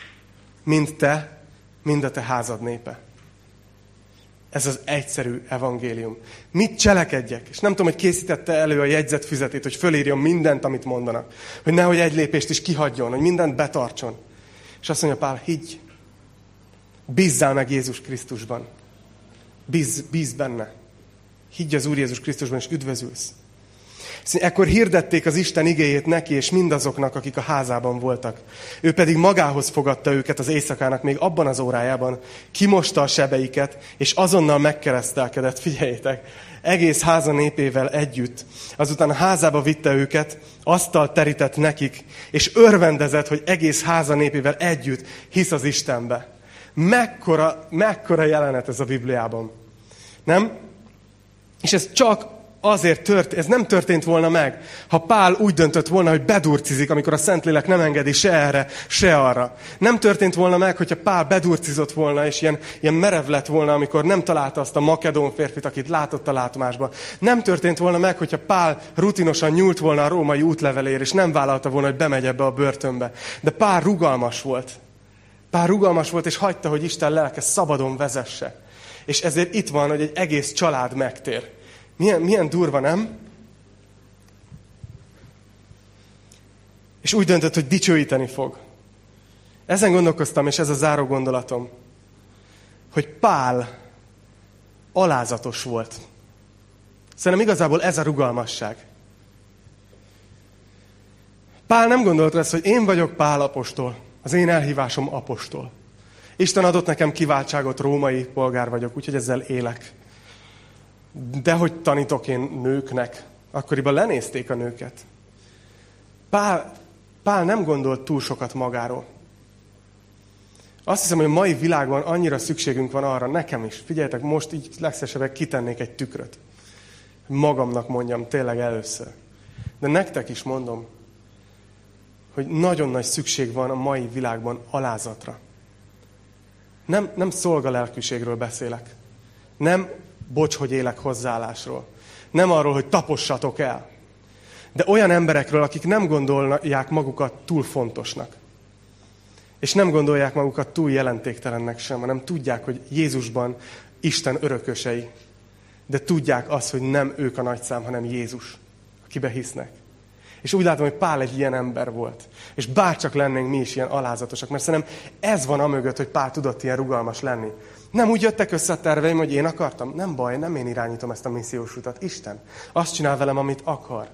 Speaker 1: Mind te, mind a te házad népe. Ez az egyszerű evangélium. Mit cselekedjek? És nem tudom, hogy készítette elő a jegyzetfüzetét, hogy fölírjon mindent, amit mondanak. Hogy nehogy egy lépést is kihagyjon, hogy mindent betartson. És azt mondja Pál, higgy. Bízzál meg Jézus Krisztusban. Bízz, bízz benne. Higgy az Úr Jézus Krisztusban, és üdvözülsz. Ekkor hirdették az Isten igéjét neki és mindazoknak, akik a házában voltak. Ő pedig magához fogadta őket az éjszakának még abban az órájában, kimosta a sebeiket, és azonnal megkeresztelkedett, figyeljétek, egész háza népével együtt. Azután a házába vitte őket, asztal terített nekik, és örvendezett, hogy egész háza népével együtt hisz az Istenbe. Mekkora, mekkora jelenet ez a Bibliában. Nem? És ez csak azért tört, ez nem történt volna meg, ha Pál úgy döntött volna, hogy bedurcizik, amikor a Szentlélek nem engedi se erre, se arra. Nem történt volna meg, hogyha Pál bedurcizott volna, és ilyen, ilyen merev lett volna, amikor nem találta azt a makedón férfit, akit látott a látomásban. Nem történt volna meg, hogyha Pál rutinosan nyúlt volna a római útlevelér, és nem vállalta volna, hogy bemegy ebbe a börtönbe. De Pál rugalmas volt. Pál rugalmas volt, és hagyta, hogy Isten lelke szabadon vezesse. És ezért itt van, hogy egy egész család megtér. Milyen, milyen durva, nem? És úgy döntött, hogy dicsőíteni fog. Ezen gondolkoztam, és ez a záró gondolatom, hogy Pál alázatos volt. Szerintem igazából ez a rugalmasság. Pál nem gondolt ezt, hogy én vagyok Pál apostol, az én elhívásom apostol. Isten adott nekem kiváltságot, római polgár vagyok, úgyhogy ezzel élek de hogy tanítok én nőknek, akkoriban lenézték a nőket. Pál, Pál nem gondolt túl sokat magáról. Azt hiszem, hogy a mai világban annyira szükségünk van arra, nekem is. Figyeljetek, most így legszesebben kitennék egy tükröt. Magamnak mondjam, tényleg először. De nektek is mondom, hogy nagyon nagy szükség van a mai világban alázatra. Nem, nem szolgalelkűségről beszélek. Nem bocs, hogy élek hozzáállásról. Nem arról, hogy tapossatok el. De olyan emberekről, akik nem gondolják magukat túl fontosnak. És nem gondolják magukat túl jelentéktelennek sem, hanem tudják, hogy Jézusban Isten örökösei. De tudják azt, hogy nem ők a nagyszám, hanem Jézus, akibe hisznek. És úgy látom, hogy Pál egy ilyen ember volt. És bárcsak lennénk mi is ilyen alázatosak, mert szerintem ez van amögött, hogy Pál tudott ilyen rugalmas lenni. Nem úgy jöttek össze a terveim, hogy én akartam. Nem baj, nem én irányítom ezt a missziós utat. Isten. Azt csinál velem, amit akar.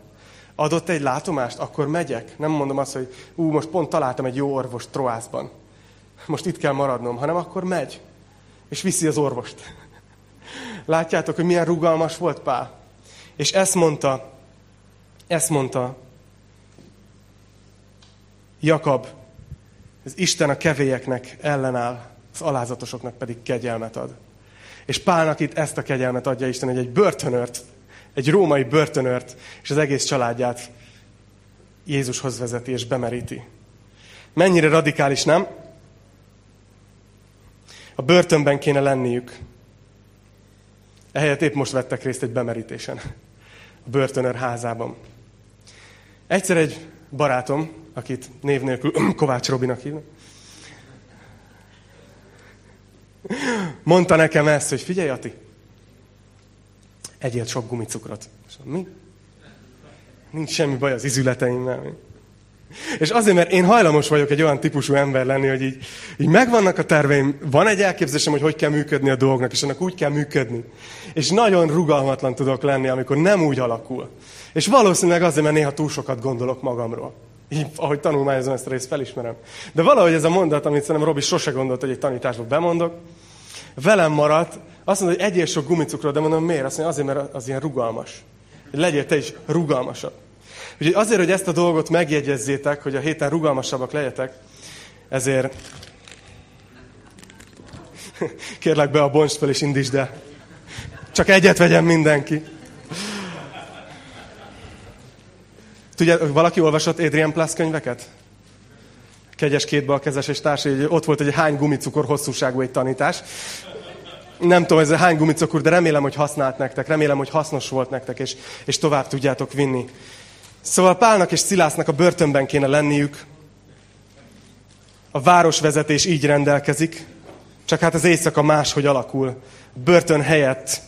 Speaker 1: Adott egy látomást, akkor megyek. Nem mondom azt, hogy ú, most pont találtam egy jó orvost Troászban. Most itt kell maradnom, hanem akkor megy. És viszi az orvost. Látjátok, hogy milyen rugalmas volt Pál. És ezt mondta, ezt mondta Jakab, az Isten a kevélyeknek ellenáll, az alázatosoknak pedig kegyelmet ad. És Pálnak itt ezt a kegyelmet adja Isten, hogy egy börtönört, egy római börtönört, és az egész családját Jézushoz vezeti és bemeríti. Mennyire radikális, nem? A börtönben kéne lenniük. Ehelyett épp most vettek részt egy bemerítésen. A börtönör házában. Egyszer egy barátom, akit név nélkül Kovács Robinak hívnak, mondta nekem ezt, hogy figyelj, Ati, egyél sok gumicukrot. És mi? Nincs semmi baj az izületeimmel. És azért, mert én hajlamos vagyok egy olyan típusú ember lenni, hogy így, így megvannak a terveim, van egy elképzelésem, hogy hogy kell működni a dolgnak, és annak úgy kell működni. És nagyon rugalmatlan tudok lenni, amikor nem úgy alakul. És valószínűleg azért, mert néha túl sokat gondolok magamról. Így, ahogy tanulmányozom ezt a részt, felismerem. De valahogy ez a mondat, amit szerintem Robi sose gondolt, hogy egy tanításba bemondok, velem maradt, azt mondja, hogy egyél sok gumicukrot, de mondom, miért? Azt mondja, azért, mert az ilyen rugalmas. Hogy legyél te is rugalmasabb. Úgyhogy azért, hogy ezt a dolgot megjegyezzétek, hogy a héten rugalmasabbak legyetek, ezért kérlek be a bonst fel és indítsd el. Csak egyet vegyen mindenki. Tudja, valaki olvasott Adrian Plus könyveket? Kegyes kezes és társ, hogy ott volt egy hány gumicukor hosszúságú egy tanítás. Nem tudom, ez a hány gumicukor, de remélem, hogy használt nektek, remélem, hogy hasznos volt nektek, és, és tovább tudjátok vinni. Szóval Pálnak és Szilásznak a börtönben kéne lenniük. A városvezetés így rendelkezik, csak hát az éjszaka máshogy alakul. Börtön helyett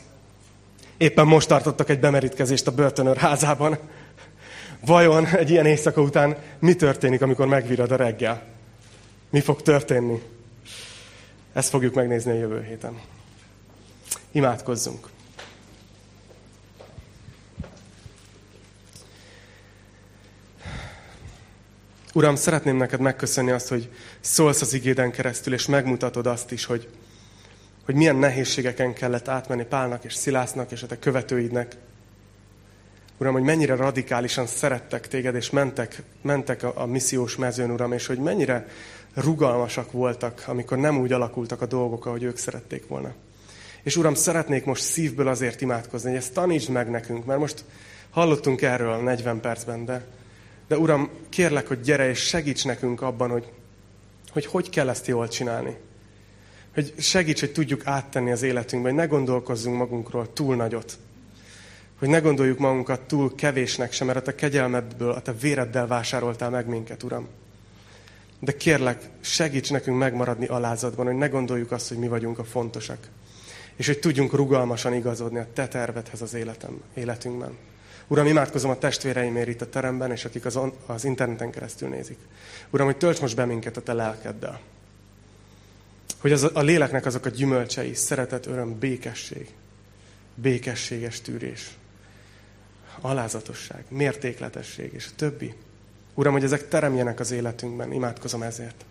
Speaker 1: éppen most tartottak egy bemerítkezést a börtönőr házában. Vajon egy ilyen éjszaka után mi történik, amikor megvirad a reggel? Mi fog történni? Ezt fogjuk megnézni a jövő héten. Imádkozzunk. Uram, szeretném neked megköszönni azt, hogy szólsz az igéden keresztül, és megmutatod azt is, hogy, hogy milyen nehézségeken kellett átmenni Pálnak és Szilásznak és a te követőidnek. Uram, hogy mennyire radikálisan szerettek téged, és mentek, mentek a, a missziós mezőn, Uram, és hogy mennyire rugalmasak voltak, amikor nem úgy alakultak a dolgok, ahogy ők szerették volna. És Uram, szeretnék most szívből azért imádkozni, hogy ezt tanítsd meg nekünk, mert most hallottunk erről 40 percben, de, de Uram, kérlek, hogy gyere és segíts nekünk abban, hogy, hogy hogy kell ezt jól csinálni. Hogy segíts, hogy tudjuk áttenni az életünkbe, hogy ne gondolkozzunk magunkról túl nagyot, hogy ne gondoljuk magunkat túl kevésnek sem, mert a te kegyelmedből, a te véreddel vásároltál meg minket, Uram. De kérlek, segíts nekünk megmaradni alázatban, hogy ne gondoljuk azt, hogy mi vagyunk a fontosak. És hogy tudjunk rugalmasan igazodni a te tervedhez az életem, életünkben. Uram, imádkozom a testvéreimért itt a teremben, és akik az, on, az interneten keresztül nézik. Uram, hogy tölts most be minket a te lelkeddel. Hogy az, a léleknek azok a gyümölcsei, szeretet, öröm, békesség, békességes tűrés, alázatosság, mértékletesség és a többi. Uram, hogy ezek teremjenek az életünkben, imádkozom ezért.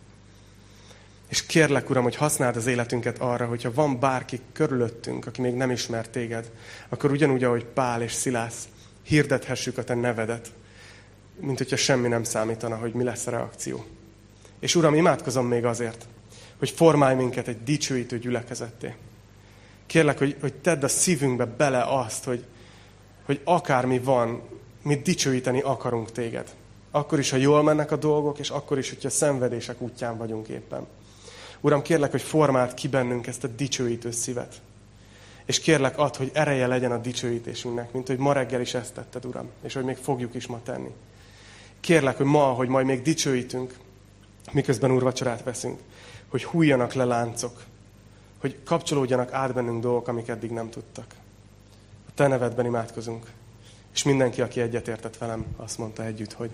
Speaker 1: És kérlek, Uram, hogy használd az életünket arra, hogyha van bárki körülöttünk, aki még nem ismer téged, akkor ugyanúgy, ahogy Pál és Szilász, hirdethessük a te nevedet, mint hogyha semmi nem számítana, hogy mi lesz a reakció. És Uram, imádkozom még azért, hogy formálj minket egy dicsőítő gyülekezetté. Kérlek, hogy, hogy tedd a szívünkbe bele azt, hogy, hogy akármi van, mi dicsőíteni akarunk téged. Akkor is, ha jól mennek a dolgok, és akkor is, hogyha szenvedések útján vagyunk éppen. Uram, kérlek, hogy formáld ki bennünk ezt a dicsőítő szívet. És kérlek, add, hogy ereje legyen a dicsőítésünknek, mint hogy ma reggel is ezt tetted, Uram, és hogy még fogjuk is ma tenni. Kérlek, hogy ma, hogy majd még dicsőítünk, miközben úrvacsorát veszünk, hogy hújjanak le láncok, hogy kapcsolódjanak át bennünk dolgok, amik eddig nem tudtak. Te nevedben imádkozunk. És mindenki, aki egyetértett velem, azt mondta együtt, hogy